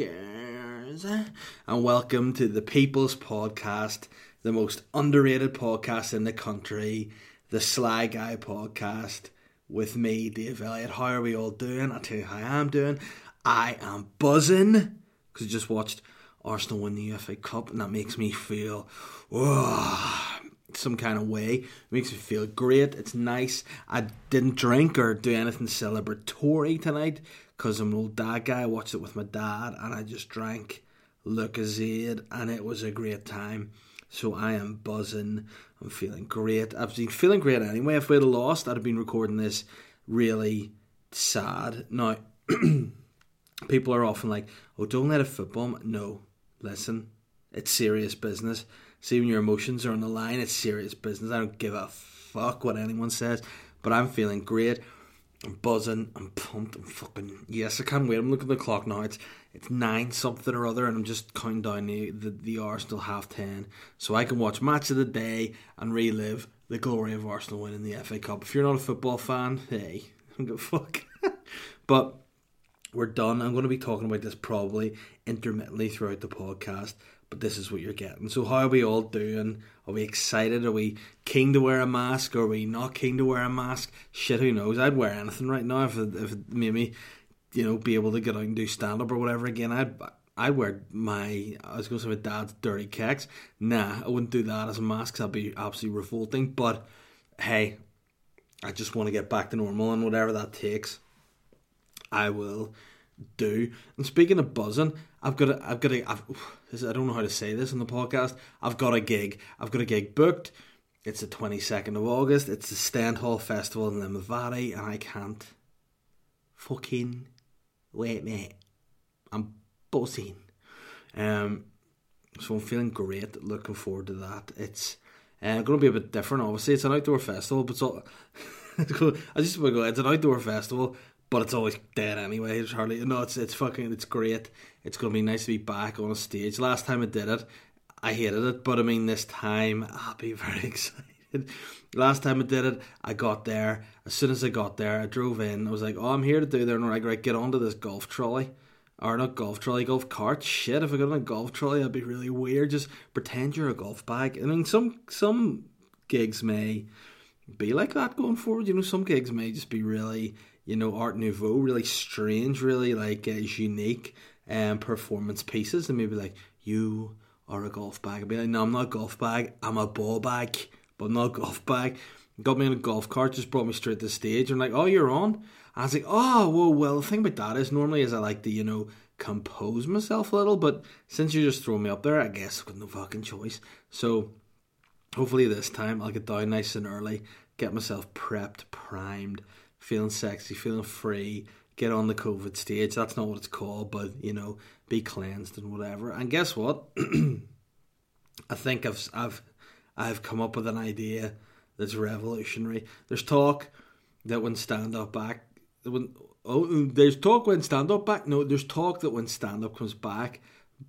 And welcome to the People's Podcast, the most underrated podcast in the country, the Sly Guy Podcast, with me, Dave Elliott. How are we all doing? I'll tell you how I am doing. I am buzzing because I just watched Arsenal win the FA Cup, and that makes me feel. Oh, some kind of way. It makes me feel great. It's nice. I didn't drink or do anything celebratory tonight because I'm an old dad guy. I watched it with my dad and I just drank Lucozade and it was a great time. So I am buzzing. I'm feeling great. I've been feeling great anyway. If we'd lost, I'd have been recording this really sad. Now, people are often like, oh, don't let a football. No, listen, it's serious business. See, when your emotions are on the line, it's serious business. I don't give a fuck what anyone says, but I'm feeling great. I'm buzzing. I'm pumped. I'm fucking yes. I can't wait. I'm looking at the clock now. It's it's nine something or other, and I'm just counting down the the, the Arsenal half ten, so I can watch match of the day and relive the glory of Arsenal winning the FA Cup. If you're not a football fan, hey, I'm gonna fuck. but we're done. I'm going to be talking about this probably intermittently throughout the podcast but this is what you're getting. So, how are we all doing? Are we excited? Are we keen to wear a mask? Are we not keen to wear a mask? Shit, who knows? I'd wear anything right now if it, if it made me, you know, be able to get out and do stand up or whatever again. I'd I'd wear my I was going to say my dad's dirty kicks. Nah, I wouldn't do that as a mask. That'd be absolutely revolting. But hey, I just want to get back to normal and whatever that takes, I will do. And speaking of buzzing, I've got a, I've got a, I've, I don't know how to say this in the podcast. I've got a gig. I've got a gig booked. It's the 22nd of August. It's the Stendhal Festival in Limavady, and I can't fucking wait, mate. I'm buzzing. Um, so I'm feeling great. Looking forward to that. It's uh, going to be a bit different. Obviously, it's an outdoor festival, but all. I just want to go. It's an outdoor festival, but it's always dead anyway. It's hardly no. It's it's fucking. It's great. It's gonna be nice to be back on a stage. Last time I did it, I hated it, but I mean this time I'll be very excited. Last time I did it, I got there. As soon as I got there, I drove in. I was like, "Oh, I'm here to do there." And like, "Right, get onto this golf trolley." Or not golf trolley, golf cart. Shit, if I got on a golf trolley, that'd be really weird. Just pretend you're a golf bag. I mean, some some gigs may be like that going forward. You know, some gigs may just be really you know, Art Nouveau, really strange, really like uh, unique um, performance pieces, and maybe like you are a golf bag. I'd be like, no, I'm not a golf bag. I'm a ball bag, but not a golf bag. Got me in a golf cart, just brought me straight to the stage, and like, oh, you're on. I was like, oh, well, well. The thing about that is normally is I like to, you know, compose myself a little, but since you just throw me up there, I guess I've got no fucking choice. So hopefully this time I'll get down nice and early, get myself prepped, primed feeling sexy, feeling free, get on the COVID stage. That's not what it's called, but you know, be cleansed and whatever. And guess what? I think I've I've I've come up with an idea that's revolutionary. There's talk that when stand up back when oh there's talk when stand up back no there's talk that when stand up comes back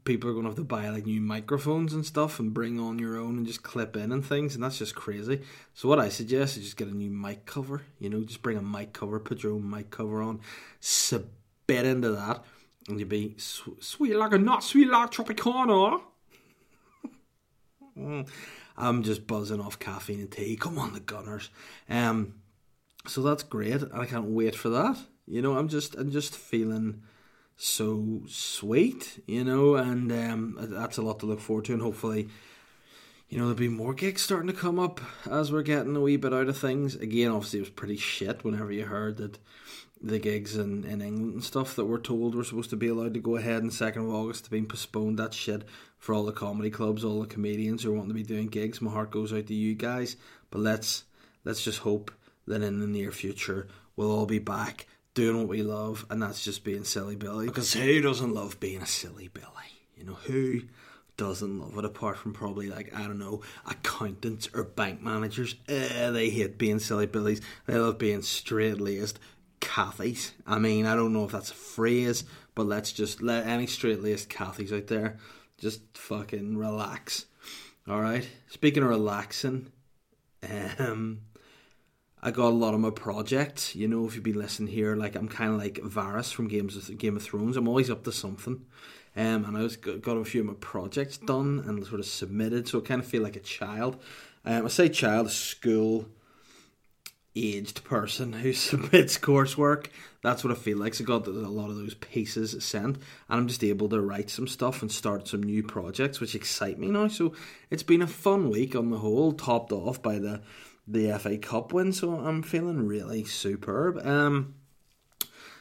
people are going to have to buy like new microphones and stuff and bring on your own and just clip in and things and that's just crazy. So what i suggest is just get a new mic cover you know just bring a mic cover put your own mic cover on spit into that and you'd be sweet like a nut sweet like tropicana. I'm just buzzing off caffeine and tea. Come on the gunners. Um so that's great. I can't wait for that. You know i'm just i'm just feeling so sweet, you know, and um, that's a lot to look forward to, and hopefully, you know, there'll be more gigs starting to come up as we're getting a wee bit out of things. Again, obviously, it was pretty shit whenever you heard that the gigs in, in England and stuff that we're told were supposed to be allowed to go ahead in 2nd of August have been postponed. That shit for all the comedy clubs, all the comedians who want to be doing gigs. My heart goes out to you guys, but let's let's just hope that in the near future we'll all be back doing what we love, and that's just being silly Billy. Because who doesn't love being a silly Billy? You know, who doesn't love it apart from probably like, I don't know, accountants or bank managers? Uh, they hate being silly Billies. They love being straight laced Cathys. I mean, I don't know if that's a phrase, but let's just let any straight laced Cathys out there just fucking relax. Alright? Speaking of relaxing, um, I got a lot of my projects. You know, if you've been listening here, like I'm kind of like Varys from Games of Game of Thrones. I'm always up to something. Um, and I was got a few of my projects done and sort of submitted, so I kind of feel like a child. Um, I say child, school aged person who submits coursework. That's what I feel like. So I got a lot of those pieces sent, and I'm just able to write some stuff and start some new projects, which excite me now. So it's been a fun week on the whole, topped off by the the FA Cup win. So I'm feeling really superb. Um,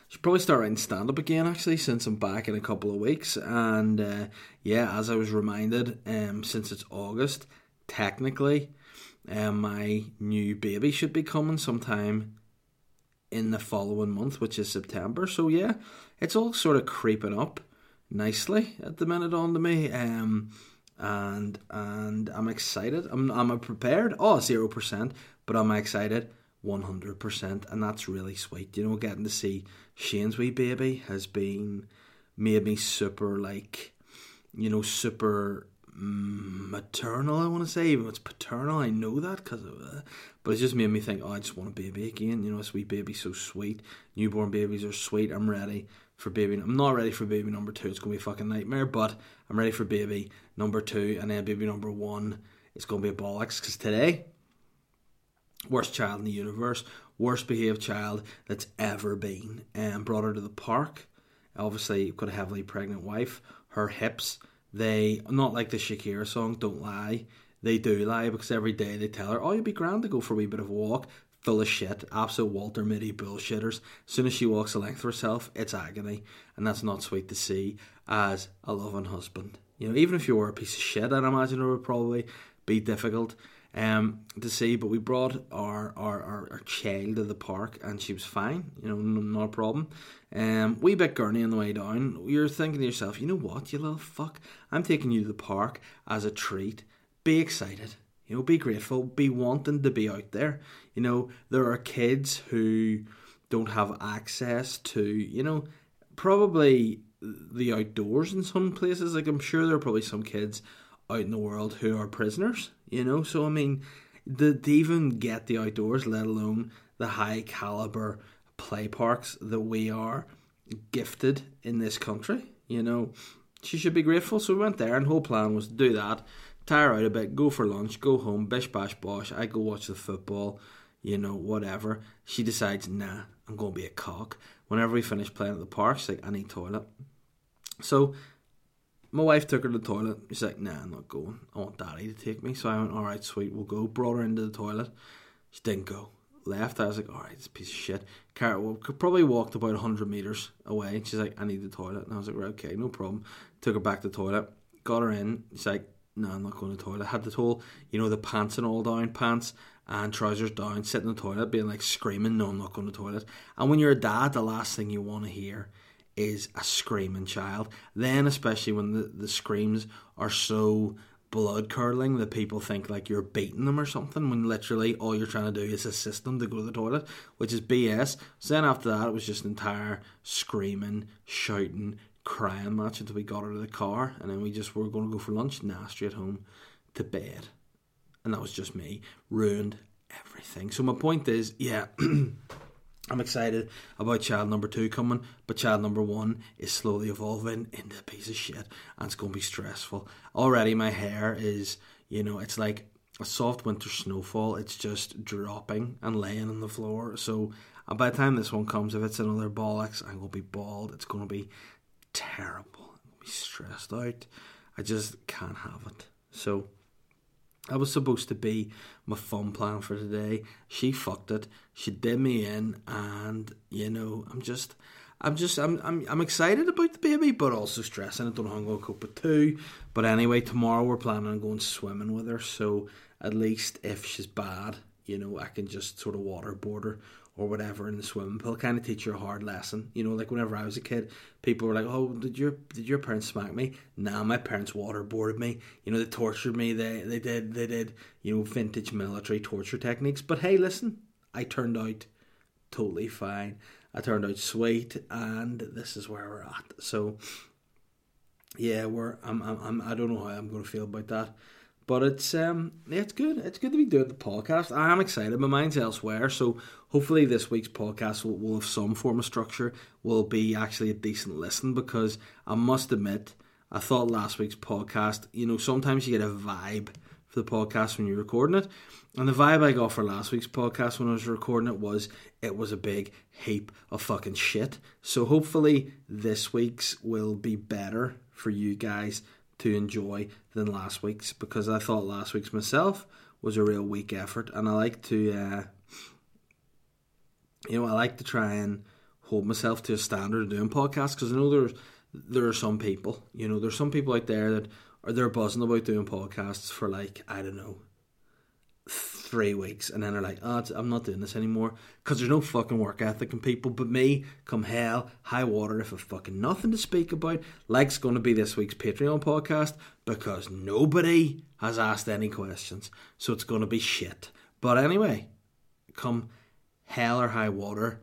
should probably start writing stand up again actually since I'm back in a couple of weeks. And uh, yeah, as I was reminded, um, since it's August, technically um, my new baby should be coming sometime in the following month, which is September. So yeah, it's all sort of creeping up nicely at the minute on to me. Um, and and I'm excited. I'm I'm prepared. Oh, zero percent, but I'm excited one hundred percent, and that's really sweet. You know, getting to see Shane's wee baby has been made me super like, you know, super mm, maternal. I want to say, even it's paternal. I know that because of it, but it just made me think. Oh, I just want a baby again. You know, a sweet baby, so sweet. Newborn babies are sweet. I'm ready for baby. I'm not ready for baby number two. It's gonna be a fucking nightmare. But I'm ready for baby number two, and then baby number one. It's gonna be a bollocks because today, worst child in the universe, worst behaved child that's ever been, and brought her to the park. Obviously, got a heavily pregnant wife. Her hips they not like the Shakira song "Don't Lie." They do lie because every day they tell her, "Oh, you'd be grand to go for a wee bit of a walk." Full of shit, absolute Walter Mitty bullshitters. As soon as she walks the length of herself, it's agony, and that's not sweet to see as a loving husband. You know, even if you were a piece of shit, I'd imagine it would probably be difficult um, to see. But we brought our, our, our, our, child to the park, and she was fine. You know, not a problem. Um, wee bit gurney on the way down. You're thinking to yourself, you know what, you little fuck, I'm taking you to the park as a treat. Be excited. You know, be grateful. Be wanting to be out there. You know, there are kids who don't have access to, you know, probably the outdoors in some places. Like I'm sure there are probably some kids out in the world who are prisoners. You know, so I mean, to, to even get the outdoors, let alone the high caliber play parks that we are gifted in this country. You know, she should be grateful. So we went there, and whole plan was to do that, tire out a bit, go for lunch, go home, bish bash bosh. I go watch the football, you know, whatever. She decides, nah, I'm going to be a cock. Whenever we finish playing at the park, she's like, I need toilet. So my wife took her to the toilet. She's like, nah, I'm not going. I want daddy to take me. So I went, all right, sweet, we'll go. Brought her into the toilet. She didn't go left. I was like, all right, it's a piece of shit. Carrot could probably walked about 100 metres away. She's like, I need the toilet. And I was like, right, okay, no problem. Took her back to the toilet, got her in. She's like, no, I'm not going to the toilet. I Had the whole, you know, the pants and all down, pants and trousers down, sitting in the toilet, being like screaming, no, I'm not going to the toilet. And when you're a dad, the last thing you want to hear is a screaming child. Then, especially when the, the screams are so blood curdling that people think like you're beating them or something when literally all you're trying to do is assist them to go to the toilet, which is BS. So then after that, it was just entire screaming, shouting, crying match until we got her to the car, and then we just were going to go for lunch. Nah, straight home to bed, and that was just me ruined everything. So my point is, yeah. I'm excited about child number two coming, but child number one is slowly evolving into a piece of shit and it's going to be stressful. Already, my hair is, you know, it's like a soft winter snowfall. It's just dropping and laying on the floor. So, uh, by the time this one comes, if it's another bollocks, I'm going to be bald. It's going to be terrible. I'm be stressed out. I just can't have it. So, that was supposed to be my fun plan for today. She fucked it. She did me in, and you know, I'm just, I'm just, I'm, I'm, I'm excited about the baby, but also stressing. I don't know how I'm to cope with two. But anyway, tomorrow we're planning on going swimming with her, so at least if she's bad, you know, I can just sort of waterboard her or whatever in the swimming pool kind of teach you a hard lesson. You know, like whenever I was a kid, people were like, "Oh, did your did your parents smack me?" Nah, my parents waterboarded me. You know, they tortured me. They they did they did you know vintage military torture techniques. But hey, listen, I turned out totally fine. I turned out sweet, and this is where we're at. So yeah, we're I'm I'm, I'm I don't know how I'm going to feel about that, But it's um yeah, it's good. It's good to be doing the podcast. I am excited. My mind's elsewhere, so hopefully this week's podcast will, will have some form of structure. Will be actually a decent listen because I must admit, I thought last week's podcast. You know, sometimes you get a vibe for the podcast when you're recording it, and the vibe I got for last week's podcast when I was recording it was it was a big heap of fucking shit. So hopefully this week's will be better for you guys to enjoy than last week's because I thought last week's myself was a real weak effort, and I like to, uh, you know, I like to try and hold myself to a standard of doing podcasts because I know there's there are some people, you know, there's some people out there that are they're buzzing about doing podcasts for like I don't know three weeks and then they're like, oh, I'm not doing this anymore because there's no fucking work ethic in people. But me, come hell, high water, if I've fucking nothing to speak about, like's going to be this week's Patreon podcast because nobody has asked any questions. So it's going to be shit. But anyway, come hell or high water,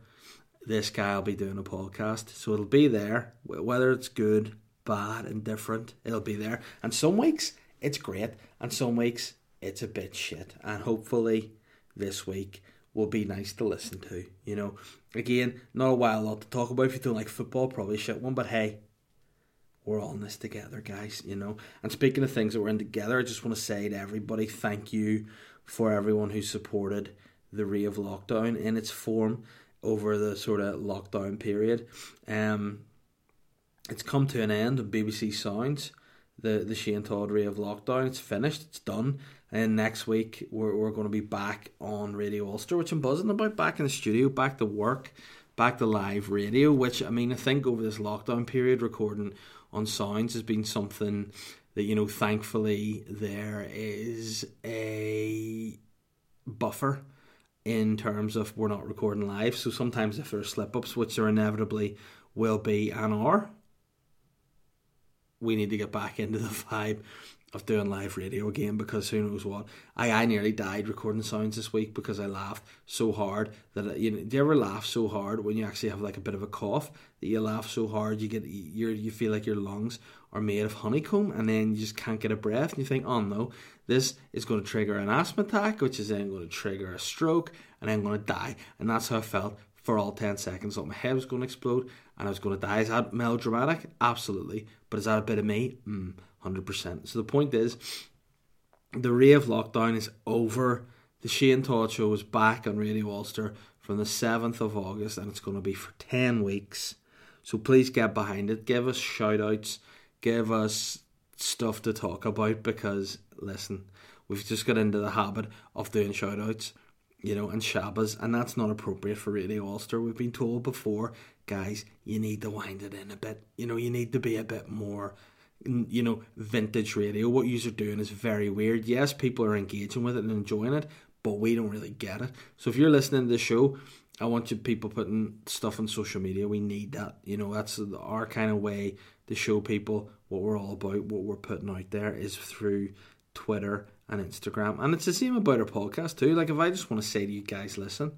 this guy will be doing a podcast. So it'll be there, whether it's good, bad, and different, it'll be there. And some weeks it's great, and some weeks it's a bit shit. And hopefully this week will be nice to listen to. You know, again, not a while lot to talk about. If you don't like football, probably shit one. But hey, we're all in this together, guys. You know. And speaking of things that we're in together, I just want to say to everybody, thank you for everyone who supported the Ray of Lockdown in its form over the sort of lockdown period. Um, it's come to an end of BBC Sounds. The the Shane Todd Ray of Lockdown. It's finished. It's done. And next week we're, we're going to be back on Radio Ulster, which I'm buzzing about. Back in the studio, back to work, back to live radio. Which I mean, I think over this lockdown period, recording on sounds has been something that you know. Thankfully, there is a buffer in terms of we're not recording live. So sometimes if there are slip ups, which there inevitably will be and are, we need to get back into the vibe of doing live radio again because who knows what. I, I nearly died recording sounds this week because I laughed so hard that you know. Do you ever laugh so hard when you actually have like a bit of a cough that you laugh so hard you get you you feel like your lungs are made of honeycomb and then you just can't get a breath and you think, oh no, this is going to trigger an asthma attack, which is then going to trigger a stroke and I'm going to die. And that's how I felt for all 10 seconds. Thought my head was going to explode and I was going to die. Is that melodramatic? Absolutely. But is that a bit of me? Mm. 100%. So the point is, the of Lockdown is over. The Shane Todd Show is back on Radio Ulster from the 7th of August and it's going to be for 10 weeks. So please get behind it. Give us shout outs. Give us stuff to talk about because, listen, we've just got into the habit of doing shout outs, you know, and shabbas, and that's not appropriate for Radio Ulster. We've been told before, guys, you need to wind it in a bit. You know, you need to be a bit more you know, vintage radio. What you're doing is very weird. Yes, people are engaging with it and enjoying it, but we don't really get it. So if you're listening to the show, I want you people putting stuff on social media. We need that. You know, that's our kind of way to show people what we're all about. What we're putting out there is through Twitter and Instagram, and it's the same about our podcast too. Like if I just want to say to you guys, listen.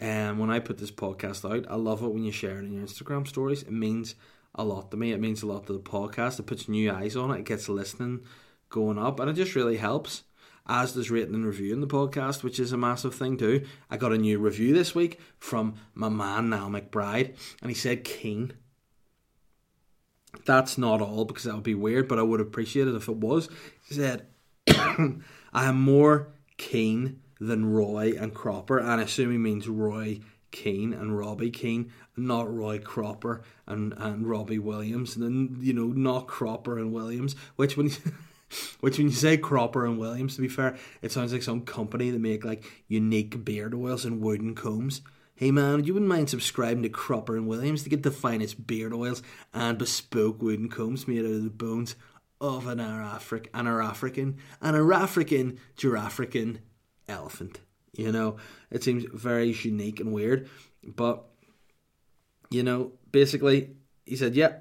And um, when I put this podcast out, I love it when you share it in your Instagram stories. It means a lot to me. It means a lot to the podcast. It puts new eyes on it. It gets listening going up, and it just really helps. As does rating and reviewing the podcast, which is a massive thing too. I got a new review this week from my man Niall McBride, and he said keen. That's not all because that would be weird, but I would appreciate it if it was. He said, I am more keen than Roy and Cropper, and I assume he means Roy Keane and Robbie Keane, not Roy Cropper and, and Robbie Williams, and then you know not Cropper and Williams. Which when you, which when you say Cropper and Williams, to be fair, it sounds like some company that make like unique beard oils and wooden combs. Hey man, you wouldn't mind subscribing to Cropper and Williams to get the finest beard oils and bespoke wooden combs made out of the bones of an African, an African, an African Girafrican elephant. You know, it seems very unique and weird. But, you know, basically, he said, yeah,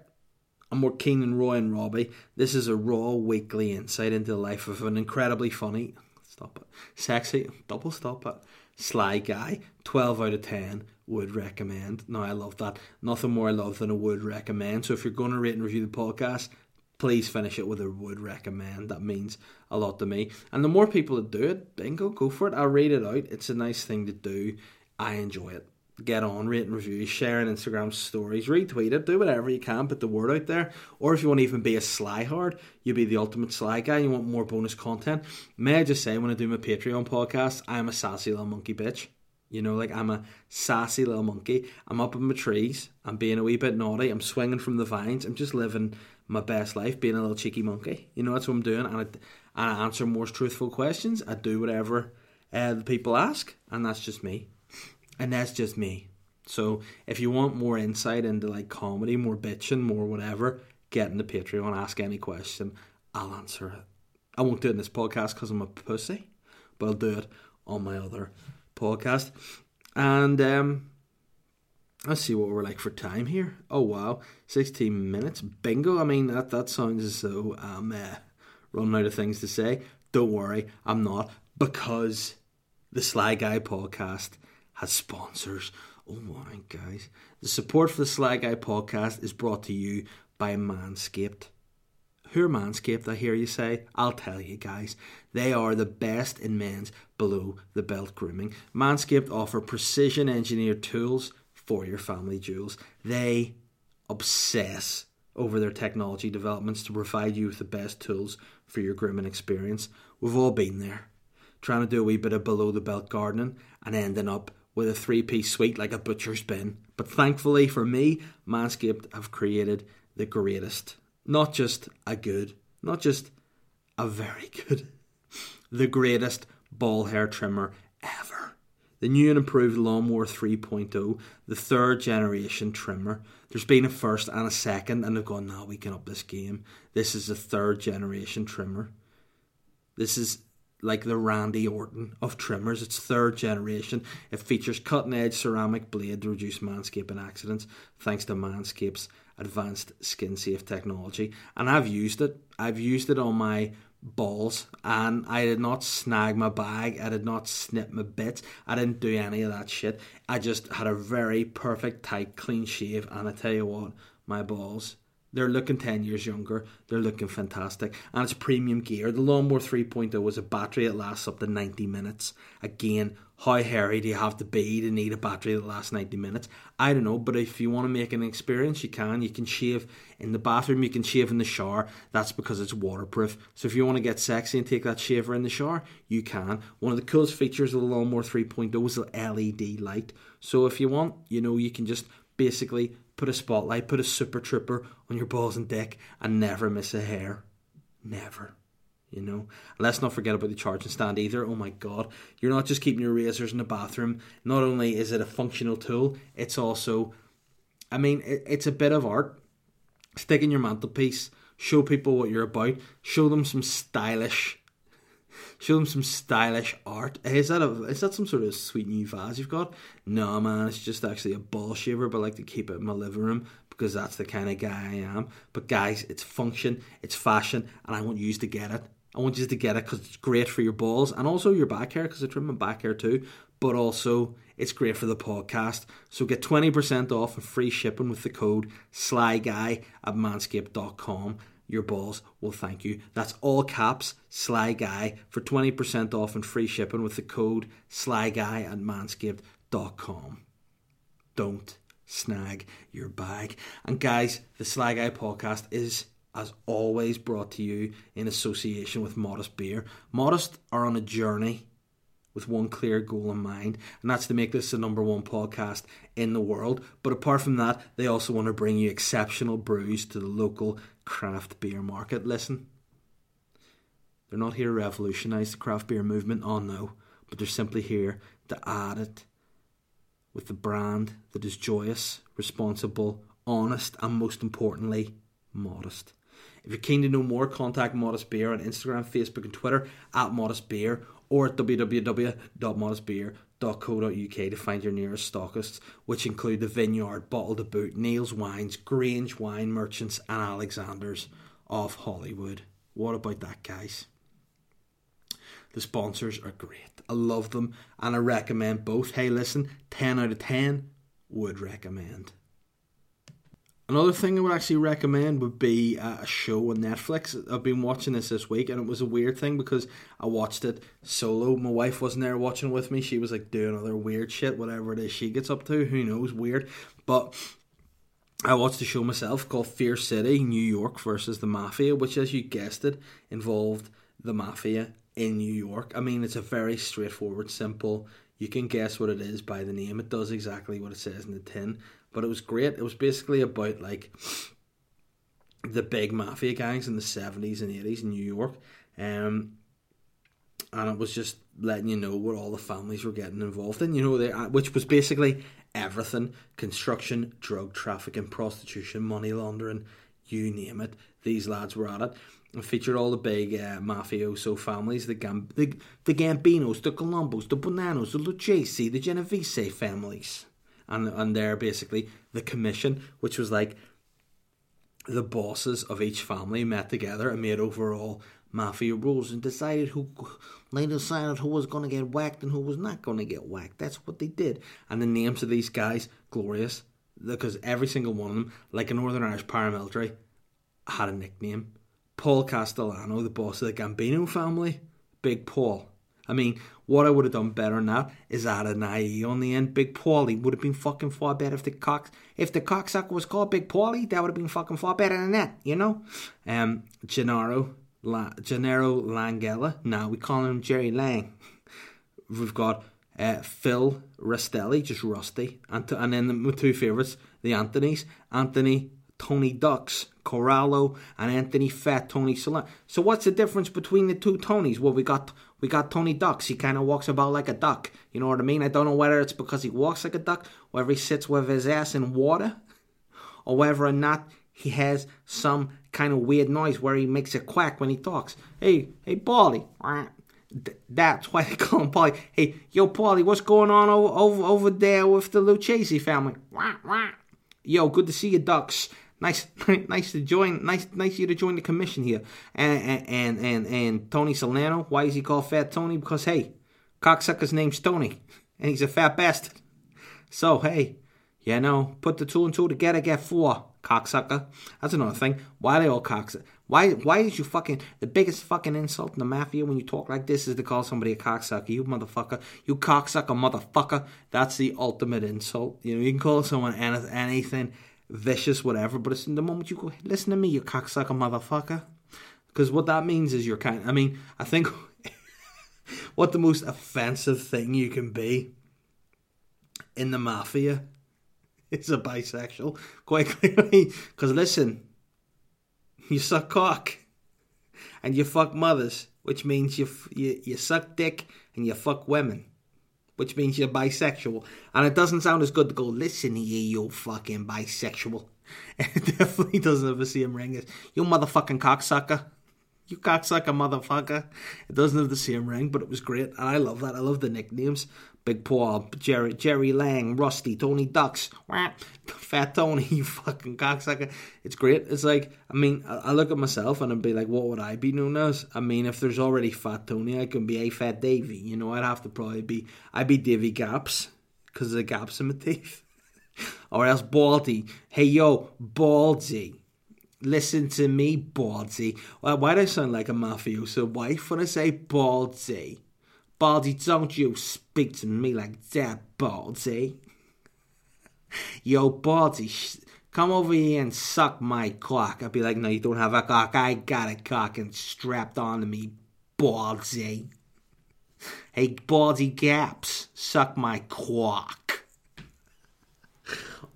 I'm more keen than Roy and Robbie. This is a raw weekly insight into the life of an incredibly funny, stop it, sexy, double stop it, sly guy. 12 out of 10 would recommend. Now, I love that. Nothing more I love than a would recommend. So if you're going to rate and review the podcast, please finish it with a would recommend. That means a lot to me. And the more people that do it, bingo, go for it. I'll read it out. It's a nice thing to do. I enjoy it. Get on, rate and review, share on Instagram stories, retweet it, do whatever you can, put the word out there. Or if you want to even be a sly hard, you be the ultimate sly guy, you want more bonus content. May I just say, when I do my Patreon podcast, I'm a sassy little monkey bitch. You know, like I'm a sassy little monkey. I'm up in my trees. I'm being a wee bit naughty. I'm swinging from the vines. I'm just living my best life, being a little cheeky monkey. You know, that's what I'm doing. And I, and I answer more truthful questions. I do whatever uh, the people ask. And that's just me. And that's just me. So if you want more insight into like comedy, more bitching, more whatever, get in the Patreon, ask any question. I'll answer it. I won't do it in this podcast because I'm a pussy, but I'll do it on my other podcast. And um, let's see what we're like for time here. Oh wow, sixteen minutes, bingo! I mean that that sounds as though I'm uh, running out of things to say. Don't worry, I'm not because the Sly Guy podcast has sponsors. Oh my guys, the support for the Sly Guy podcast is brought to you by Manscaped. Who are Manscaped, I hear you say? I'll tell you guys. They are the best in men's below the belt grooming. Manscaped offer precision engineered tools for your family jewels. They obsess over their technology developments to provide you with the best tools for your grooming experience. We've all been there, trying to do a wee bit of below the belt gardening and ending up with a three piece suite like a butcher's bin. But thankfully for me, Manscaped have created the greatest not just a good, not just a very good, the greatest ball hair trimmer ever. The new and improved Lawnmower 3.0, the third generation trimmer. There's been a first and a second, and they've gone, now we can up this game. This is a third generation trimmer. This is like the Randy Orton of trimmers. It's third generation. It features cutting edge ceramic blade to reduce manscaping accidents, thanks to Manscaped's advanced skin safe technology. And I've used it. I've used it on my balls and I did not snag my bag. I did not snip my bits. I didn't do any of that shit. I just had a very perfect, tight, clean shave. And I tell you what, my balls they're looking 10 years younger. They're looking fantastic. And it's premium gear. The Lawnmower 3.0 was a battery that lasts up to 90 minutes. Again, how hairy do you have to be to need a battery that lasts 90 minutes? I don't know, but if you want to make an experience, you can. You can shave in the bathroom, you can shave in the shower. That's because it's waterproof. So if you want to get sexy and take that shaver in the shower, you can. One of the coolest features of the Lawnmower 3.0 is the LED light. So if you want, you know, you can just basically put a spotlight, put a super trooper on your balls and dick, and never miss a hair. Never. You know, and let's not forget about the charging stand either. Oh my god, you're not just keeping your razors in the bathroom. Not only is it a functional tool, it's also, I mean, it, it's a bit of art. Stick in your mantelpiece, show people what you're about, show them some stylish show them some stylish art. Hey, is that a is that some sort of sweet new vase you've got? No, man, it's just actually a ball shaver, but I like to keep it in my living room because that's the kind of guy I am. But guys, it's function, it's fashion, and I want you to get it. I want you to get it because it's great for your balls and also your back hair because I trim my back hair too. But also, it's great for the podcast. So get 20% off and free shipping with the code SLYGUY at manscaped.com your balls will thank you. That's all caps, Sly Guy, for 20% off and free shipping with the code SLYGUY at manscaped.com. Don't snag your bag. And guys, the Sly Guy podcast is, as always, brought to you in association with Modest Beer. Modest are on a journey with one clear goal in mind, and that's to make this the number one podcast in the world. But apart from that, they also want to bring you exceptional brews to the local craft beer market. Listen, they're not here to revolutionise the craft beer movement, oh no, but they're simply here to add it with the brand that is joyous, responsible, honest, and most importantly, modest. If you're keen to know more, contact Modest Beer on Instagram, Facebook, and Twitter at Modest Beer or at www.modestbeer.co.uk to find your nearest stockists, which include the Vineyard, Bottle to Boot, Neil's Wines, Grange Wine Merchants, and Alexander's of Holywood. What about that, guys? The sponsors are great. I love them and I recommend both. Hey, listen, 10 out of 10 would recommend. Another thing I would actually recommend would be uh, a show on Netflix. I've been watching this this week, and it was a weird thing because I watched it solo. My wife wasn't there watching with me. She was like doing other weird shit, whatever it is she gets up to. Who knows? Weird. But I watched a show myself called Fear City, New York versus the Mafia, which, as you guessed it, involved the Mafia in New York. I mean, it's a very straightforward, simple. You can guess what it is by the name. It does exactly what it says in the tin but it was great. It was basically about like the big mafia gangs in the seventies and eighties in New York, um, and it was just letting you know what all the families were getting involved in. You know, they, uh, which was basically everything: construction, drug trafficking, prostitution, money laundering, you name it. These lads were at it. It featured all the big uh, mafioso families, the, the the Gambinos, the Colombos, the Bonannos, the Lucchese, the Genovese families and and they're basically the commission, which was like the bosses of each family met together and made overall mafia rules and decided who they decided who was going to get whacked and who was not going to get whacked. That's what they did. And the names of these guys, glorious, because every single one of them, like a Northern Irish paramilitary, had a nickname. Paul Castellano, the boss of the Gambino family, Big Paul. I mean, what I would have done better that is add an IE on the end. Big Paulie would have been fucking far better if the cock if the cocksucker was called Big Paulie. That would have been fucking far better than that, you know. Um, Gennaro, La, Gennaro Langella. Now we call him Jerry Lang. We've got uh, Phil Rastelli, just Rusty, and, and then the two favourites, the Anthony's, Anthony Tony Ducks, Corallo, and Anthony Fat Tony Salerno. So what's the difference between the two Tonys? Well, we got we got Tony Ducks. He kind of walks about like a duck. You know what I mean? I don't know whether it's because he walks like a duck, or he sits with his ass in water, or whether or not he has some kind of weird noise where he makes a quack when he talks. Hey, hey, Paulie. That's why they call him Paulie. Hey, yo, Paulie, what's going on over, over, over there with the Lucchese family? Yo, good to see you, Ducks. Nice, nice to join. Nice, nice you to join the commission here. And and and and Tony Solano. Why is he called Fat Tony? Because hey, cocksucker's name's Tony, and he's a fat bastard. So hey, you know, put the two and two together, get four. Cocksucker. That's another thing. Why they all cocksucker? Why why did you fucking the biggest fucking insult in the mafia when you talk like this is to call somebody a cocksucker? You motherfucker. You cocksucker motherfucker. That's the ultimate insult. You know, you can call someone anything vicious, whatever. But it's in the moment you go, listen to me, you cocksucker motherfucker. Because what that means is you're kind. I mean, I think what the most offensive thing you can be in the mafia is a bisexual, quite clearly. Because listen, you suck cock and you fuck mothers, which means you you you suck dick and you fuck women which means you're bisexual. And it doesn't sound as good to go, listen here, you fucking bisexual. It definitely doesn't have the same ring as, you motherfucking cocksucker. You cocksucker motherfucker. It doesn't have the same ring, but it was great. And I love that. I love the nicknames. Big Paul, Jerry, Jerry Lang, Rusty, Tony Ducks, Fat Tony, you fucking cocksucker. It's great. It's like, I mean, I, look at myself and I'd be like, what would I be known as? I mean, if there's already Fat Tony, I can be a Fat Davy. You know, I'd have to probably be, I'd be Davy Gaps because of the gaps in my teeth. or else Baldy. Hey, yo, Baldy. Listen to me, Baldy. Why do I sound like a mafioso wife when I say Baldy? Baldy, don't you speak to me like that, Baldy. Yo, Baldy, come over here and suck my cock. I'd be like, no, you don't have a cock. I got a cock and strapped onto me, Baldy. Hey, Baldy Gaps, suck my cock.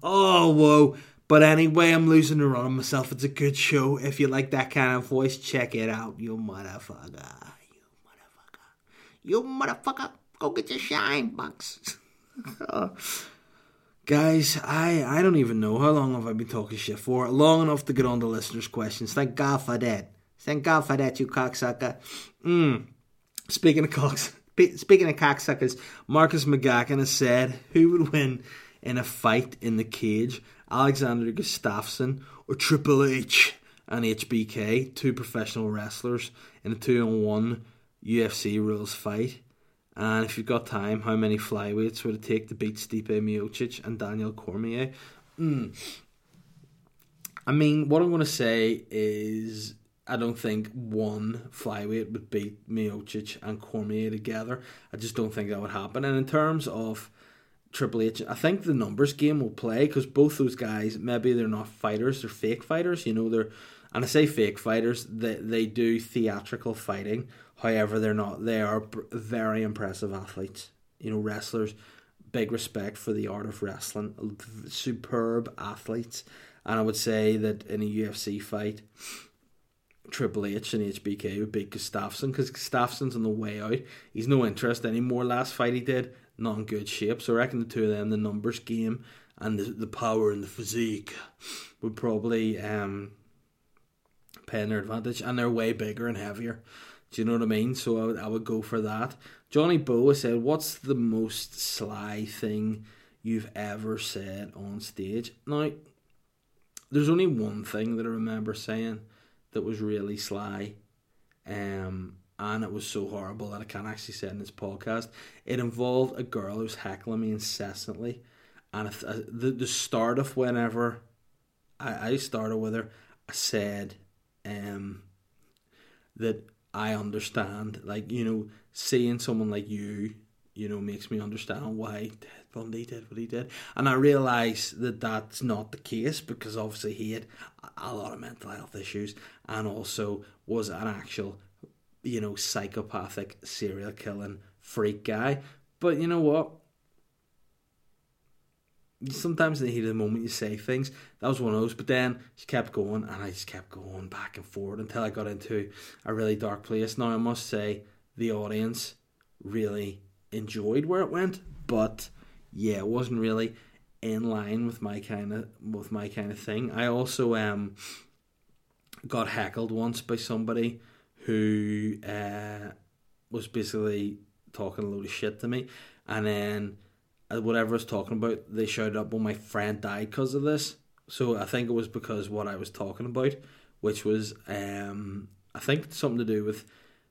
Oh, whoa. But anyway, I'm losing the run on myself. It's a good show. If you like that kind of voice, check it out, you motherfucker. You motherfucker, go get your shine box. Guys, I, I don't even know how long have I been talking shit for. Long enough to get on the listeners' questions. Thank God for that. Thank God for that, you cocksucker. Mm. Speaking of cocks, speaking of cocksuckers, Marcus McGackin has said who would win in a fight in the cage, Alexander Gustafsson or Triple H and HBK, two professional wrestlers in a two-on-one UFC rules fight. And if you've got time, how many flyweights would it take to beat Stipe Miocic and Daniel Cormier? Mm. I mean, what I'm going to say is I don't think one flyweight would beat Miocic and Cormier together. I just don't think that would happen. And in terms of Triple H, I think the numbers game will play because both those guys, maybe they're not fighters, they're fake fighters. You know, they're and I say fake fighters. They they do theatrical fighting. However, they're not. They are very impressive athletes. You know, wrestlers. Big respect for the art of wrestling. Superb athletes and I would say that in a UFC fight, Triple H and HBK would beat Gustafsson because Gustafsson's on the way out. He's no interest anymore. Last fight he did, not in good shape. So I reckon the two of them, the numbers game and the, the power and the physique, would probably um, in their advantage. And they're way bigger and heavier. Do you know what I mean? So I would, I would go for that. Johnny Boa said, What's the most sly thing you've ever said on stage? Now, there's only one thing that I remember saying that was really sly, um, and it was so horrible that I can't actually say it in this podcast. It involved a girl who was heckling me incessantly, and if, uh, the the start of whenever I, I started with her, I said, um, that I understand, like you know, seeing someone like you, you know, makes me understand why Bundy did what he did. And I realise that that's not the case because obviously he had a lot of mental health issues and also was an actual, you know, psychopathic serial killing freak guy. But you know what? Sometimes in the heat of the moment you say things. That was one of those. But then she kept going and I just kept going back and forward until I got into a really dark place. Now I must say the audience really enjoyed where it went, but yeah, it wasn't really in line with my kind of with my kind of thing. I also um got heckled once by somebody who uh, was basically talking a load of shit to me, and then whatever I was talking about, they showed up, "Well, my friend died because of this." So I think it was because what I was talking about, which was um, I think something to do with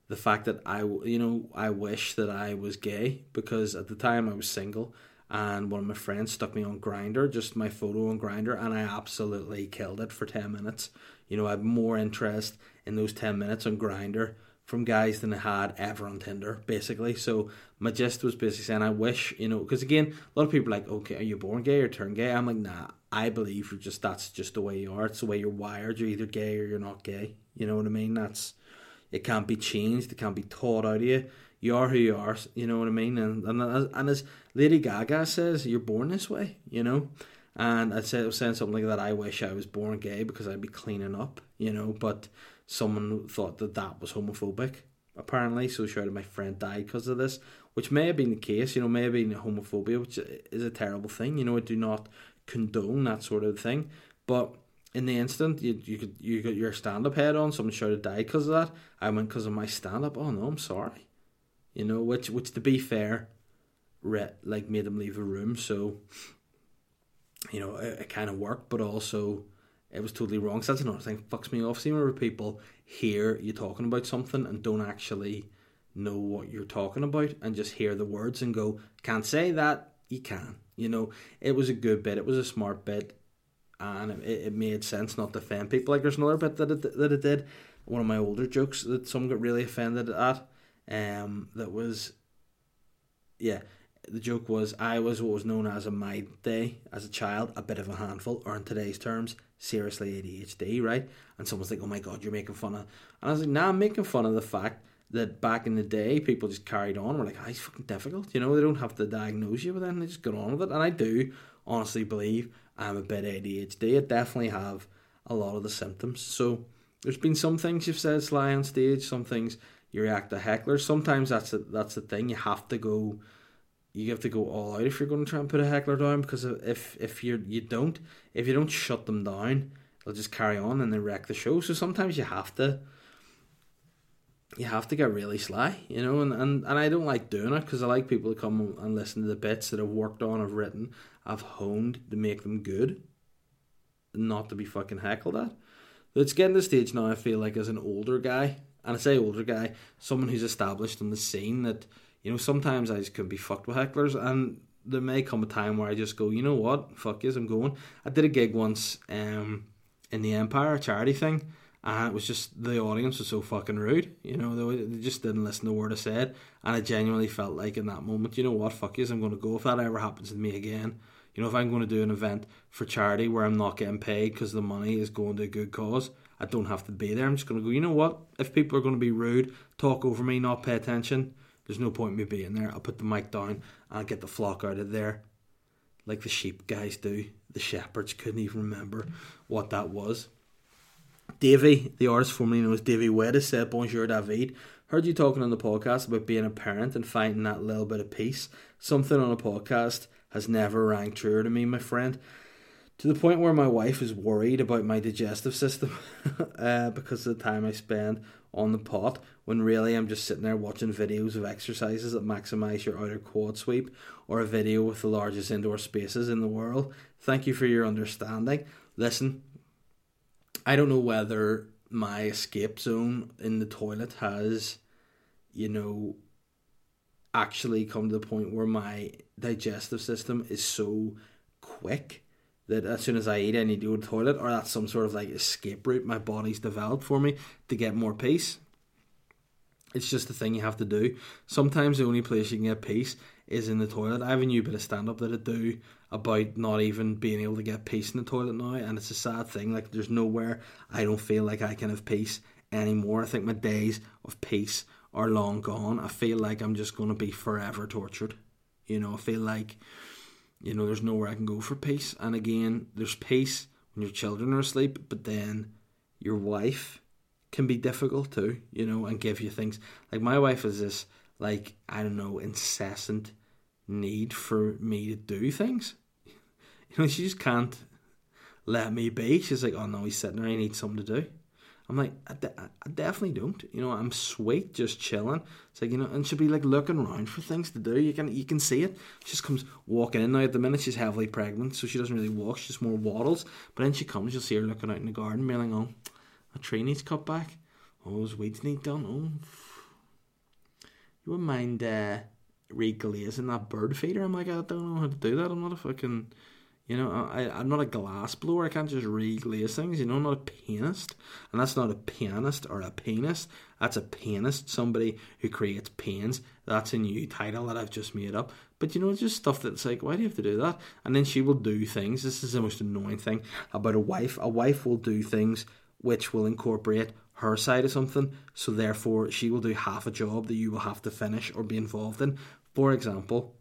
the fact that I, you know, I wish that I was gay because at the time I was single and one of my friends stuck me on Grindr just my photo on Grindr and I absolutely killed it for ten minutes. You know, I had more interest in those ten minutes on Grindr from guys than I had ever on Tinder, basically. So my gist was basically saying, I wish, you know, because again, a lot of people are like, okay, are you born gay or turned gay? I'm like, nah, I believe you're just that's just the way you are. It's the way you're wired. You're either gay or you're not gay. You know what I mean? That's it can't be changed. It can't be taught out of you you are who you are. You know what I mean? And and and as Lady Gaga says, you're born this way. You know. And I said I was saying something like that. I wish I was born gay because I'd be cleaning up. You know, but someone thought that that was homophobic. Apparently, so shouted my friend died because of this, which may have been the case. You know, may have been homophobia, which is a terrible thing. You know, I do not condone that sort of thing, but in the instant you you could you got your stand up head on, someone shouted die because of that. I went because of my stand up. Oh no, I'm sorry you know, which which to be fair, re- like made him leave the room. So, you know, it, it kind of worked, but also it was totally wrong. So that's another thing fucks me off. See, whenever people hear you talking about something and don't actually know what you're talking about and just hear the words and go, can't say that, you can. You know, it was a good bit. It was a smart bit. And it, it made sense not to offend people. Like there's another bit that it, that it did. One of my older jokes that some got really offended at um, that was, yeah, the joke was I was what was known as a my day as a child, a bit of a handful, or in today's terms, seriously ADHD, right? And someone's like, "Oh my god, you're making fun of," and I was like, "Nah, I'm making fun of the fact that back in the day, people just carried on. We're like, ah, it's fucking difficult, you know. They don't have to diagnose you with it; they just get on with it." And I do honestly believe I'm a bit ADHD. I definitely have a lot of the symptoms. So there's been some things you've said sly on stage, some things you react to hecklers. Sometimes that's a, that's the thing. You have to go. You have to go all out if you're going to try and put a heckler down because if if you you don't if you don't shut them down, they'll just carry on and they wreck the show. So sometimes you have to. You have to get really sly, you know, and, and, and I don't like doing it because I like people to come and listen to the bits that I've worked on, I've written, I've honed to make them good, not to be fucking heckled at. but It's getting to the stage now. I feel like as an older guy, and I say older guy, someone who's established in the scene that, you know, sometimes I just can be fucked with hecklers and there may come a time where I just go, you know what, fuck yes, I'm going. I did a gig once um, in the Empire, a charity thing, and it was just the audience was so fucking rude. You know, they, just didn't listen to a word I said, and I genuinely felt like in that moment, you know what, fuck you, I'm going to go. If that ever happens to me again, you know, if I'm going to do an event for charity where I'm not getting paid because the money is going to a good cause, I don't have to be there. I'm just going to go, you know what? If people are going to be rude, talk over me, not pay attention, there's no point in me being there. I'll put the mic down and get the flock out of there like the sheep guys do. The shepherds couldn't even remember what that was. Davy, the artist formerly known as Davy Wed, said, Bonjour David. Heard you talking on the podcast about being a parent and finding that little bit of peace. Something on a podcast has never rang truer to me, my friend. To the point where my wife is worried about my digestive system uh, because of the time I spend on the pot, when really I'm just sitting there watching videos of exercises that maximize your outer quad sweep or a video with the largest indoor spaces in the world. Thank you for your understanding. Listen, I don't know whether my escape zone in the toilet has, you know, actually come to the point where my digestive system is so quick that as soon as I eat, I need to go to toilet, or that's some sort of like escape route my body's developed for me to get more peace. It's just the thing you have to do. Sometimes the only place you can get peace is in the toilet. I have a new bit of stand up that I do about not even being able to get peace in the toilet now, and it's a sad thing. Like, there's nowhere I don't feel like I can have peace anymore. I think my days of peace are long gone. I feel like I'm just going to be forever tortured. You know, I feel like you know, there's nowhere I can go for peace. And again, there's peace when your children are asleep, but then your wife can be difficult too, you know, and give you things. Like my wife has this, like, I don't know, incessant need for me to do things. You know, she just can't let me be. She's like, oh no, he's sitting there, he needs something to do. I'm like, I, de- I, definitely don't. You know, I'm sweet, just chilling. It's like you know, and she'll be like looking around for things to do. You can you can see it. She just comes walking in now. At the minute, she's heavily pregnant, so she doesn't really walk. She just more waddles. But then she comes, you'll see her looking out in the garden, being like, "Oh, a tree needs cut back. Oh, those weeds need done. Oh, you wouldn't mind uh, reglazing that bird feeder?" I'm like, I don't know how to do that. I'm not a fucking you know, I, I'm not a glass blower. I can't just reglaze things. You know, I'm not a pianist. And that's not a pianist or a pianist. That's a pianist, somebody who creates pains. That's a new title that I've just made up. But you know, it's just stuff that's like, why do you have to do that? And then she will do things. This is the most annoying thing about a wife. A wife will do things which will incorporate her side of something. So therefore, she will do half a job that you will have to finish or be involved in. For example,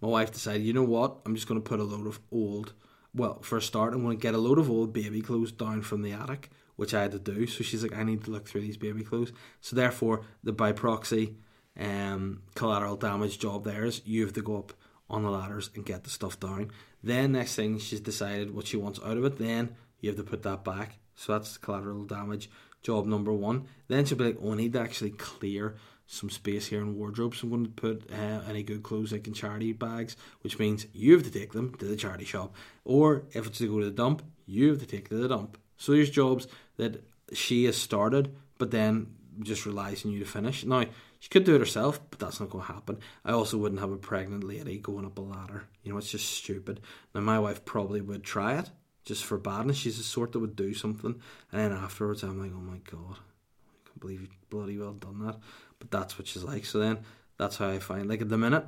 my wife decided, you know what, I'm just going to put a load of old, well, for a start, I'm going to get a load of old baby clothes down from the attic, which I had to do. So she's like, I need to look through these baby clothes. So therefore, the by proxy um, collateral damage job there is you have to go up on the ladders and get the stuff down. Then next thing she's decided what she wants out of it. Then you have to put that back. So that's collateral damage job number one. Then she'll be like, oh, I need to actually clear some space here in wardrobe. So I'm going to put uh, any good clothes like in charity bags, which means you have to take them to the charity shop. Or if it's to go to the dump, you have to take to the dump. So there's jobs that she has started, but then just relies on you to finish. Now, she could do it herself, but that's not going to happen. I also wouldn't have a pregnant lady going up a ladder. You know, it's just stupid. Now, my wife probably would try it just for badness. She's the sort that would do something, and then afterwards, I'm like, oh my god, I can't believe you bloody well done that but that's what she's like. So then that's how I find like at the minute,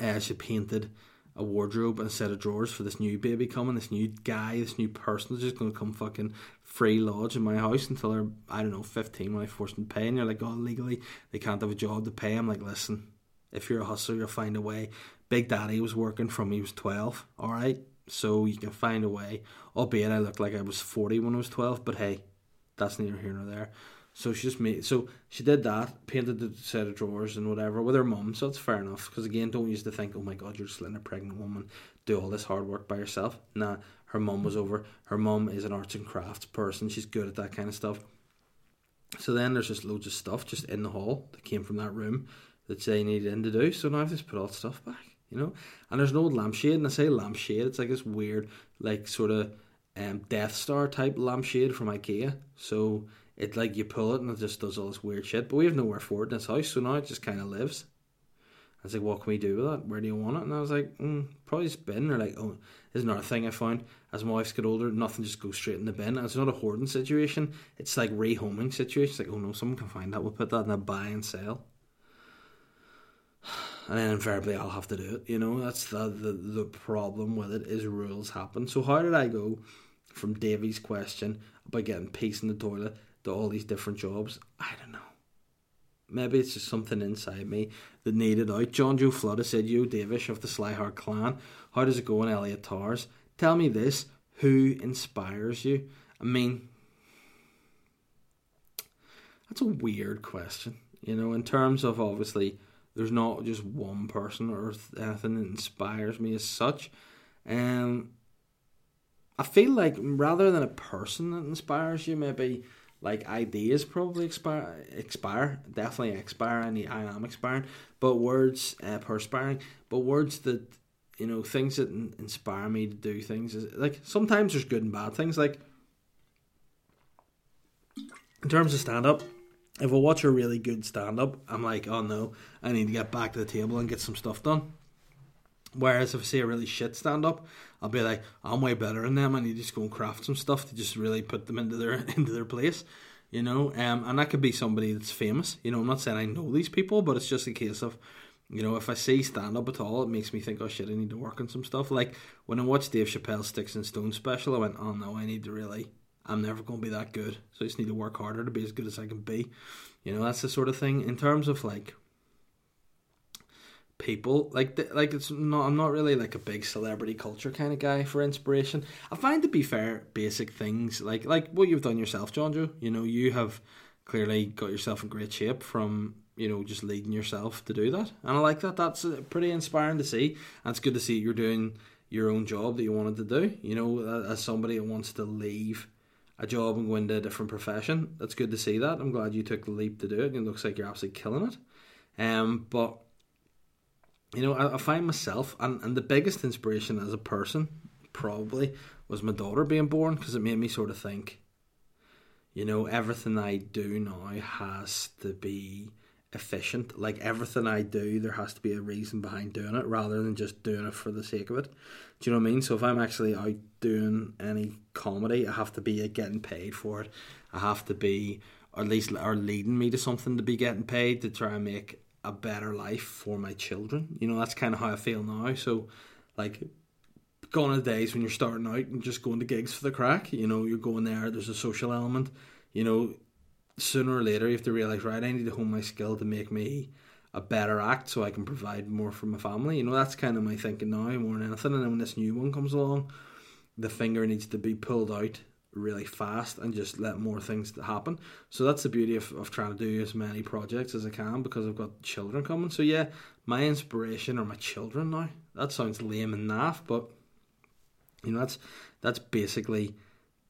uh, she painted a wardrobe and a set of drawers for this new baby coming, this new guy, this new person is just gonna come fucking free lodge in my house until they're I don't know fifteen when I force them to pay, and you're like, oh legally they can't have a job to pay. I'm like, listen, if you're a hustler, you'll find a way. Big Daddy was working from he was twelve, all right. So you can find a way. Albeit I looked like I was forty when I was twelve, but hey, that's neither here nor there. So she just made so she did that, painted the set of drawers and whatever with her mum. So it's fair enough because again, don't use to think, oh my god, you're just letting a pregnant woman do all this hard work by herself. Nah, her mum was over. Her mum is an arts and crafts person. She's good at that kind of stuff. So then there's just loads of stuff just in the hall that came from that room that they needed in to do. So now I've just put all stuff back, you know. And there's an old lampshade, and I say lampshade, it's like this weird, like sort of um, Death Star type lampshade from IKEA. So it like you pull it and it just does all this weird shit. But we have nowhere for it in this house, so now it just kind of lives. I was like, what can we do with that? Where do you want it? And I was like, mm, probably just bin. Or like, oh, there's another thing I found. As my wife's get older, nothing just goes straight in the bin. And it's not a hoarding situation. It's like rehoming situation. It's like, oh no, someone can find that. We'll put that in a buy and sell. And then invariably I'll have to do it. You know, that's the, the, the problem with it is rules happen. So how did I go from Davy's question about getting peace in the toilet to all these different jobs? I don't know. Maybe it's just something inside me that needed out. John Joe Flood said, You, Davish of the Slyheart clan, how does it go in Elliot Towers? Tell me this who inspires you? I mean, that's a weird question, you know, in terms of obviously there's not just one person or anything that inspires me as such. Um, I feel like rather than a person that inspires you, maybe like ideas probably expire, expire, definitely expire, and I am expiring. But words, uh, perspiring. But words that you know, things that inspire me to do things is like sometimes there's good and bad things. Like in terms of stand up, if I watch a really good stand up, I'm like, oh no, I need to get back to the table and get some stuff done. Whereas if I see a really shit stand up, I'll be like, I'm way better than them. I need to just go and craft some stuff to just really put them into their into their place, you know. Um, and that could be somebody that's famous. You know, I'm not saying I know these people, but it's just a case of, you know, if I see stand up at all, it makes me think, oh shit, I need to work on some stuff. Like when I watched Dave Chappelle's Sticks and Stones special, I went, oh no, I need to really, I'm never going to be that good. So I just need to work harder to be as good as I can be. You know, that's the sort of thing. In terms of like people like the, like it's not I'm not really like a big celebrity culture kind of guy for inspiration. I find to be fair basic things like like what you've done yourself, John Joe. You know, you have clearly got yourself in great shape from you know just leading yourself to do that, and I like that. That's uh, pretty inspiring to see, and it's good to see you're doing your own job that you wanted to do. You know, as somebody who wants to leave a job and go into a different profession, that's good to see that. I'm glad you took the leap to do it. It looks like you're absolutely killing it. Um, but you know, I, I find myself, and, and the biggest inspiration as a person probably was my daughter being born because it made me sort of think, you know, everything I do now has to be efficient. Like everything I do, there has to be a reason behind doing it rather than just doing it for the sake of it. Do you know what I mean? So if I'm actually out doing any comedy, I have to be uh, getting paid for it. I have to be, or at least, or leading me to something to be getting paid to try and make a better life for my children. You know, that's kind of how I feel now. So, like, gone are the days when you're starting out and just going to gigs for the crack. You know, you're going there, there's a social element. You know, sooner or later you have to realize, right, I need to hone my skill to make me a better act so I can provide more for my family. You know, that's kind of my thinking now more than anything. And then when this new one comes along, the finger needs to be pulled out really fast and just let more things happen. So that's the beauty of, of trying to do as many projects as I can because I've got children coming. So yeah, my inspiration are my children now. That sounds lame and naff, but you know that's that's basically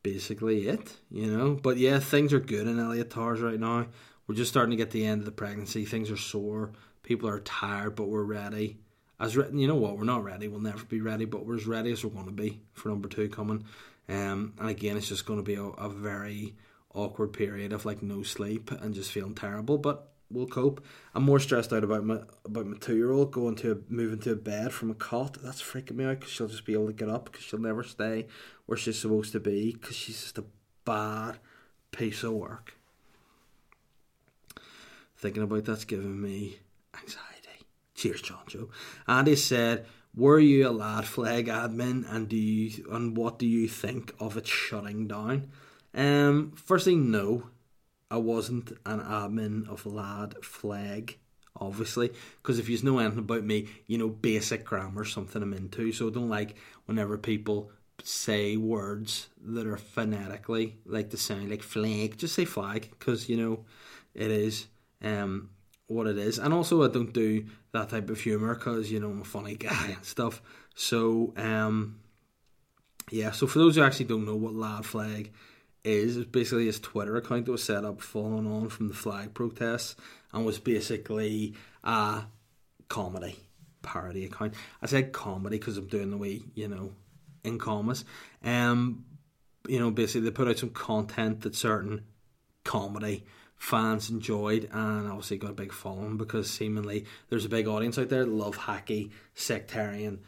basically it. You know, but yeah, things are good in Elliot Towers right now. We're just starting to get the end of the pregnancy. Things are sore. People are tired, but we're ready. As re- you know what, we're not ready. We'll never be ready, but we're as ready as we're going to be for number two coming. Um, and again, it's just going to be a, a very awkward period of like no sleep and just feeling terrible. But we'll cope. I'm more stressed out about my about my two year old going to moving to a bed from a cot. That's freaking me out because she'll just be able to get up because she'll never stay where she's supposed to be because she's just a bad piece of work. Thinking about that's giving me anxiety. Cheers, John Joe. Andy said were you a lad flag admin, and do you and what do you think of it shutting down? Um, firstly, no, I wasn't an admin of lad flag, obviously, because if you know anything about me, you know basic grammar, something I'm into. So I don't like whenever people say words that are phonetically like the sound like flag. Just say flag, because you know it is. Um, what it is. And also, I don't do that type of humor because you know I'm a funny guy and stuff. So, um, yeah. So for those who actually don't know what Lad Flag is, it's basically his Twitter account that was set up following on from the flag protests and was basically a comedy parody account. I said comedy because I'm doing the way you know in commas. Um, you know, basically they put out some content that certain comedy fans enjoyed and obviously got a big following because seemingly there's a big audience out there that love hacky, sectarian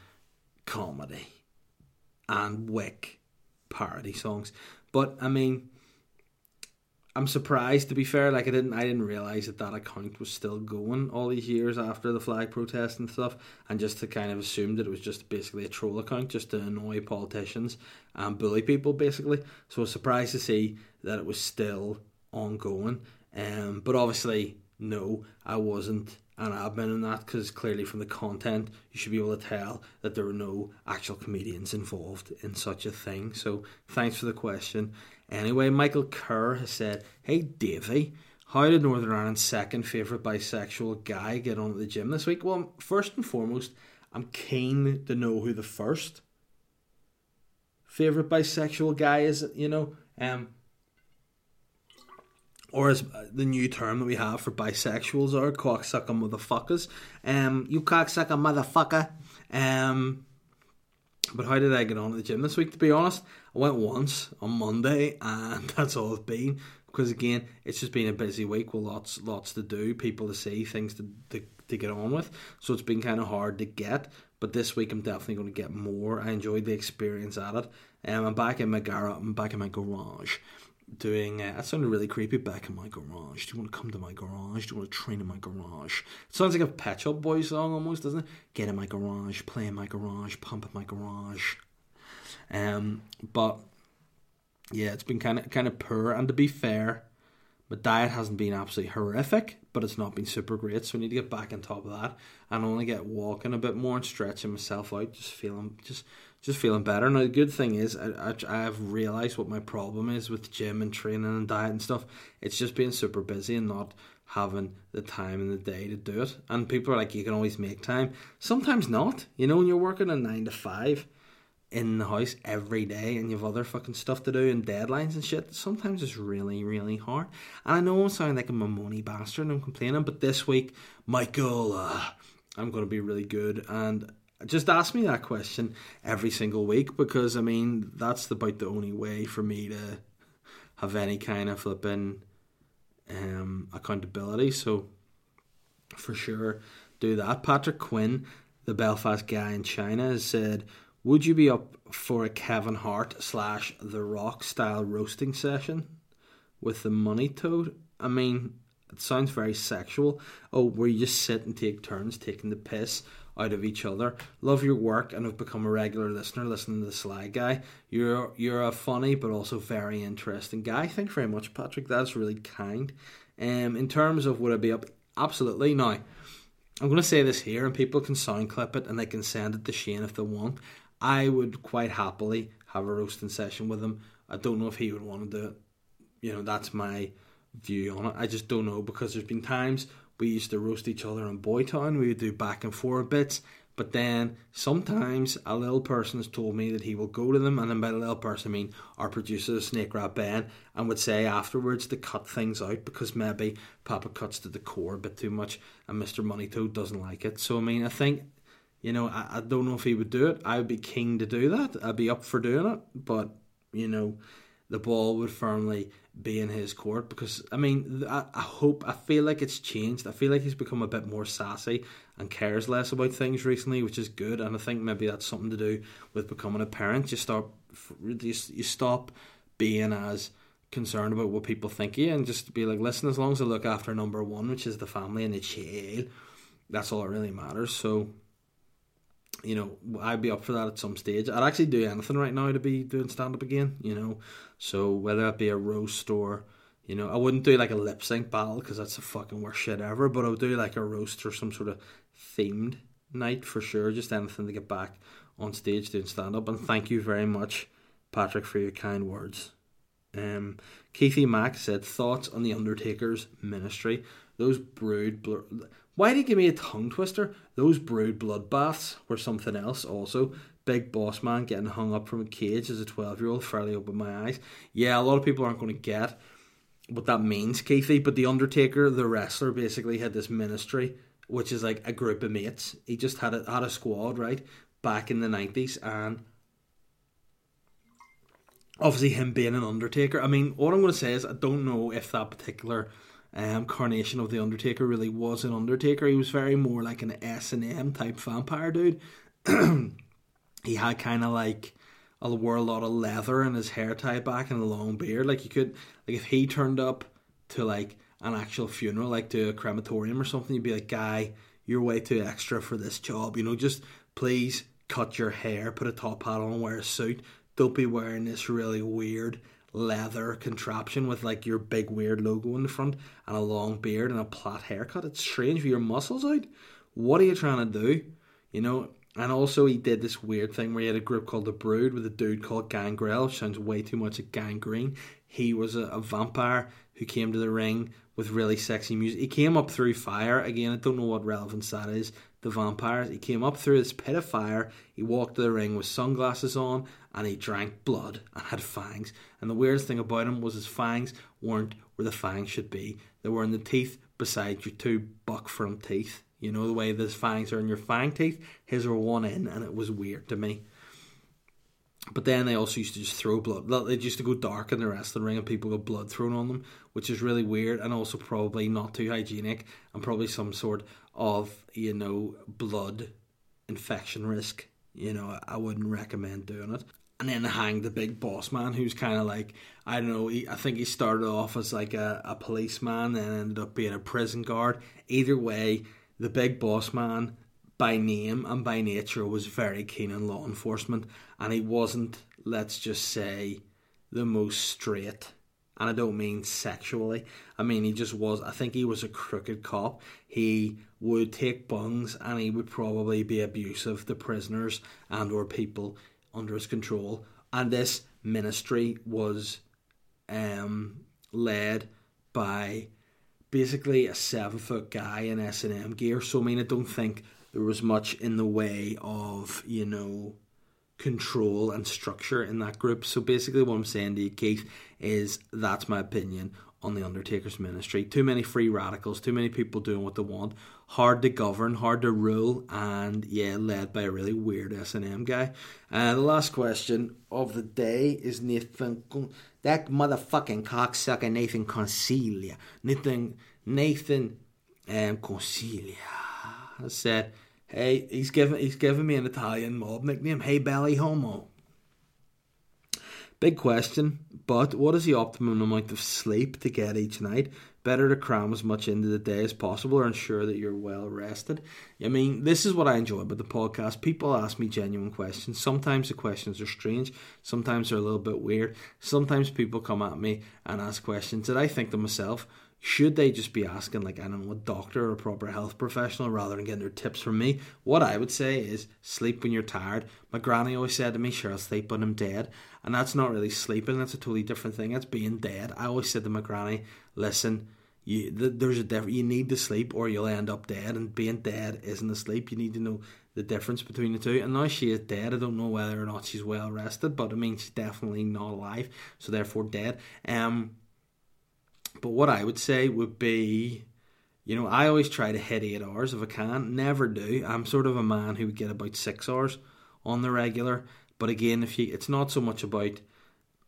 comedy and wick parody songs. But I mean, I'm surprised to be fair. Like I didn't, I didn't realize that that account was still going all these years after the flag protest and stuff, and just to kind of assume that it was just basically a troll account just to annoy politicians and bully people, basically. So I was surprised to see that it was still ongoing. Um, but obviously, no, I wasn't an admin in that because clearly from the content you should be able to tell that there were no actual comedians involved in such a thing. So thanks for the question. Anyway, Michael Kerr has said, Hey Davey, how did Northern Ireland's second favourite bisexual guy get on at the gym this week? Well, first and foremost, I'm keen to know who the first favourite bisexual guy is, you know. Um, or as the new term that we have for bisexuals are cocksucker motherfuckers. Um, you cocksucker motherfucker. Um, but how did I get on at the gym this week? To be honest, I went once on Monday, and that's all it's been. Because again, it's just been a busy week with lots, lots to do, people to see, things to to, to get on with. So it's been kind of hard to get. But this week, I'm definitely going to get more. I enjoyed the experience at it. Um, I'm back in my garage. I'm back in my garage doing uh, that sounded really creepy back in my garage. Do you want to come to my garage? Do you want to train in my garage? It sounds like a Pet Shop boy song almost, doesn't it? Get in my garage, play in my garage, pump in my garage. Um, but yeah, it's been kind of kind of poor. And to be fair, my diet hasn't been absolutely horrific, but it's not been super great. So I need to get back on top of that and only get walking a bit more and stretching myself out. Just feeling just just feeling better. Now the good thing is I, I have realized what my problem is with gym and training and diet and stuff. It's just being super busy and not having the time in the day to do it. And people are like, you can always make time. Sometimes not. You know, when you're working a nine to five in the house every day and you have other fucking stuff to do and deadlines and shit, sometimes it's really, really hard. And I know I'm sounding like a money bastard and I'm complaining, but this week, Michael, uh, I'm going to be really good. And just ask me that question every single week because I mean that's about the only way for me to have any kind of flipping um, accountability. So for sure, do that. Patrick Quinn, the Belfast guy in China, has said, "Would you be up for a Kevin Hart slash The Rock style roasting session with the Money Toad?" I mean, it sounds very sexual. Oh, where you just sit and take turns taking the piss out of each other. Love your work and have become a regular listener listening to the Sly Guy. You're you're a funny but also very interesting guy. Thank you very much, Patrick. That's really kind. Um, in terms of would I be up? Absolutely. Now, I'm going to say this here, and people can sound clip it and they can send it to Shane if they want. I would quite happily have a roasting session with him. I don't know if he would want to do it. You know, that's my view on it. I just don't know because there's been times we used to roast each other in Boytown. We would do back and forth bits. But then sometimes a little person has told me that he will go to them, and then by the little person I mean our producer Snake Rat Ben, and would say afterwards to cut things out because maybe Papa cuts to the core a bit too much, and Mister Money Toad doesn't like it. So I mean, I think you know I, I don't know if he would do it. I would be keen to do that. I'd be up for doing it, but you know the ball would firmly be in his court because I mean I, I, hope I feel like it's changed. I feel like he's become a bit more sassy and cares less about things recently, which is good. And I think maybe that's something to do with becoming a parent. You start you, you stop being as concerned about what people think of you and just be like, listen, as long as I look after number one, which is the family and the child, that's all that really matters. So you know, I'd be up for that at some stage. I'd actually do anything right now to be doing stand up again, you know. So whether it be a roast or, you know, I wouldn't do like a lip sync battle because that's the fucking worst shit ever. But I would do like a roast or some sort of themed night for sure. Just anything to get back on stage doing stand up. And thank you very much, Patrick, for your kind words. Um, Keithy Mack said thoughts on the Undertaker's ministry. Those brood. Bl- why did he give me a tongue twister? Those brood bloodbaths were something else also. Big boss man getting hung up from a cage as a 12 year old fairly opened my eyes. Yeah, a lot of people aren't going to get what that means, Keithy, but The Undertaker, the wrestler, basically had this ministry, which is like a group of mates. He just had a, had a squad, right, back in the 90s, and obviously him being an Undertaker. I mean, what I'm going to say is I don't know if that particular um, carnation of the Undertaker really was an Undertaker. He was very more like an S and M type vampire dude. he had kind of like a wore a lot of leather and his hair tied back and a long beard. Like you could like if he turned up to like an actual funeral, like to a crematorium or something, you'd be like, guy, you're way too extra for this job. You know, just please cut your hair, put a top hat on, wear a suit. Don't be wearing this really weird leather contraption with like your big weird logo in the front and a long beard and a plait haircut. It's strange with your muscles out. What are you trying to do? You know, and also he did this weird thing where he had a group called the Brood with a dude called Gangrel, which sounds way too much like gangrene. He was a, a vampire who came to the ring with really sexy music. He came up through fire. Again, I don't know what relevance that is. The vampires. He came up through this pit of fire. He walked to the ring with sunglasses on, and he drank blood and had fangs. And the weirdest thing about him was his fangs weren't where the fangs should be. They were in the teeth beside your two buck front teeth. You know the way those fangs are in your fang teeth. His were one in, and it was weird to me. But then they also used to just throw blood. They used to go dark in the wrestling ring and people got blood thrown on them, which is really weird and also probably not too hygienic and probably some sort of, you know, blood infection risk. You know, I wouldn't recommend doing it. And then hang the big boss man who's kind of like, I don't know, he, I think he started off as like a, a policeman and ended up being a prison guard. Either way, the big boss man by name and by nature was very keen on law enforcement and he wasn't let's just say the most straight and I don't mean sexually. I mean he just was I think he was a crooked cop. He would take bungs and he would probably be abusive to prisoners and or people under his control. And this ministry was um, led by basically a seven foot guy in S and M gear. So I mean, I don't think there was much in the way of you know control and structure in that group. So basically, what I'm saying to you, Keith, is that's my opinion on the Undertaker's ministry. Too many free radicals, too many people doing what they want, hard to govern, hard to rule, and yeah, led by a really weird S and M guy. Uh, the last question of the day is Nathan that motherfucking cocksucker Nathan Concilia. Nathan Nathan um, Concilia said, "Hey, he's given he's given me an Italian mob nickname. Hey, belly homo." Big question, but what is the optimum amount of sleep to get each night? Better to cram as much into the day as possible or ensure that you're well rested. I mean, this is what I enjoy about the podcast. People ask me genuine questions. Sometimes the questions are strange, sometimes they're a little bit weird. Sometimes people come at me and ask questions that I think to myself, should they just be asking like I don't know a doctor or a proper health professional rather than getting their tips from me? What I would say is sleep when you're tired. My granny always said to me, "Sure, I'll sleep when I'm dead," and that's not really sleeping. That's a totally different thing. That's being dead. I always said to my granny, "Listen." You, there's a difference. You need to sleep, or you'll end up dead. And being dead isn't asleep. You need to know the difference between the two. And now she is dead. I don't know whether or not she's well rested, but I mean she's definitely not alive, so therefore dead. Um, but what I would say would be, you know, I always try to hit eight hours if I can. Never do. I'm sort of a man who would get about six hours on the regular. But again, if you, it's not so much about.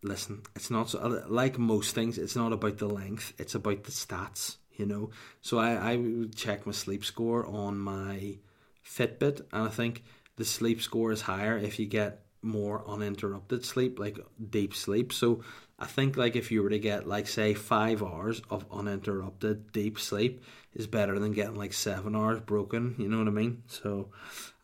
Listen, it's not so like most things. It's not about the length. It's about the stats. You know. So I I would check my sleep score on my Fitbit, and I think the sleep score is higher if you get more uninterrupted sleep, like deep sleep. So I think like if you were to get like say five hours of uninterrupted deep sleep is better than getting like seven hours broken. You know what I mean? So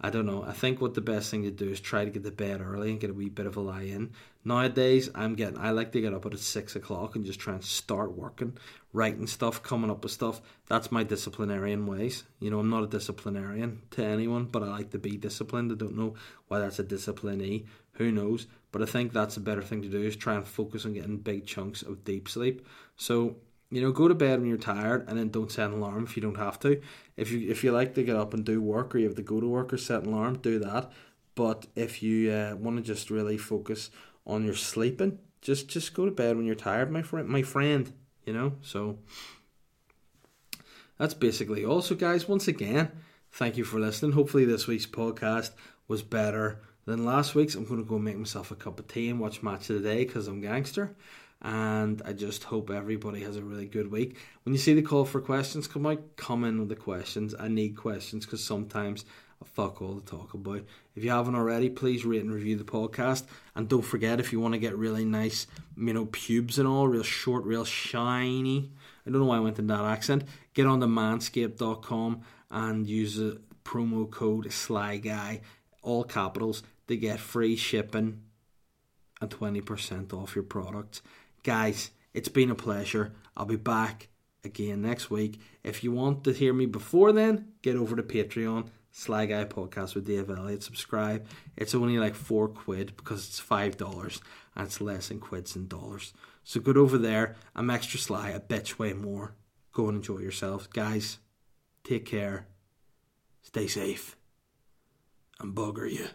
I don't know. I think what the best thing to do is try to get to bed early and get a wee bit of a lie in. Nowadays, I'm getting. I like to get up at six o'clock and just try and start working, writing stuff, coming up with stuff. That's my disciplinarian ways. You know, I'm not a disciplinarian to anyone, but I like to be disciplined. I don't know why that's a disciplinee. Who knows? But I think that's a better thing to do is try and focus on getting big chunks of deep sleep. So you know, go to bed when you're tired, and then don't set an alarm if you don't have to. If you if you like to get up and do work, or you have to go to work or set an alarm, do that. But if you uh, want to just really focus on your sleeping, just just go to bed when you're tired, my friend. My friend, you know. So that's basically all. So, guys, once again, thank you for listening. Hopefully, this week's podcast was better than last week's. I'm to go make myself a cup of tea and watch Match of the Day because I'm gangster. and I just hope everybody has a really good week. When you see the call for questions come out, come in with the questions. I need questions because sometimes fuck all to talk about. If you haven't already, please rate and review the podcast. And don't forget, if you want to get really nice, you know, pubes and all, real short, real shiny. I don't know why I went in that accent. Get on to manscaped.com and use the promo code Sly Guy, all capitals, to get free shipping and 20% off your products. Guys, it's been a pleasure. I'll be back again next week. If you want to hear me before then, get over to Patreon, Sly Guy Podcast with Dave Elliott. Subscribe. It's only like four quid because it's five dollars and it's less in quids and dollars. So go over there. I'm extra sly. I bet way more. Go and enjoy yourselves. Guys, take care. Stay safe. And bugger you.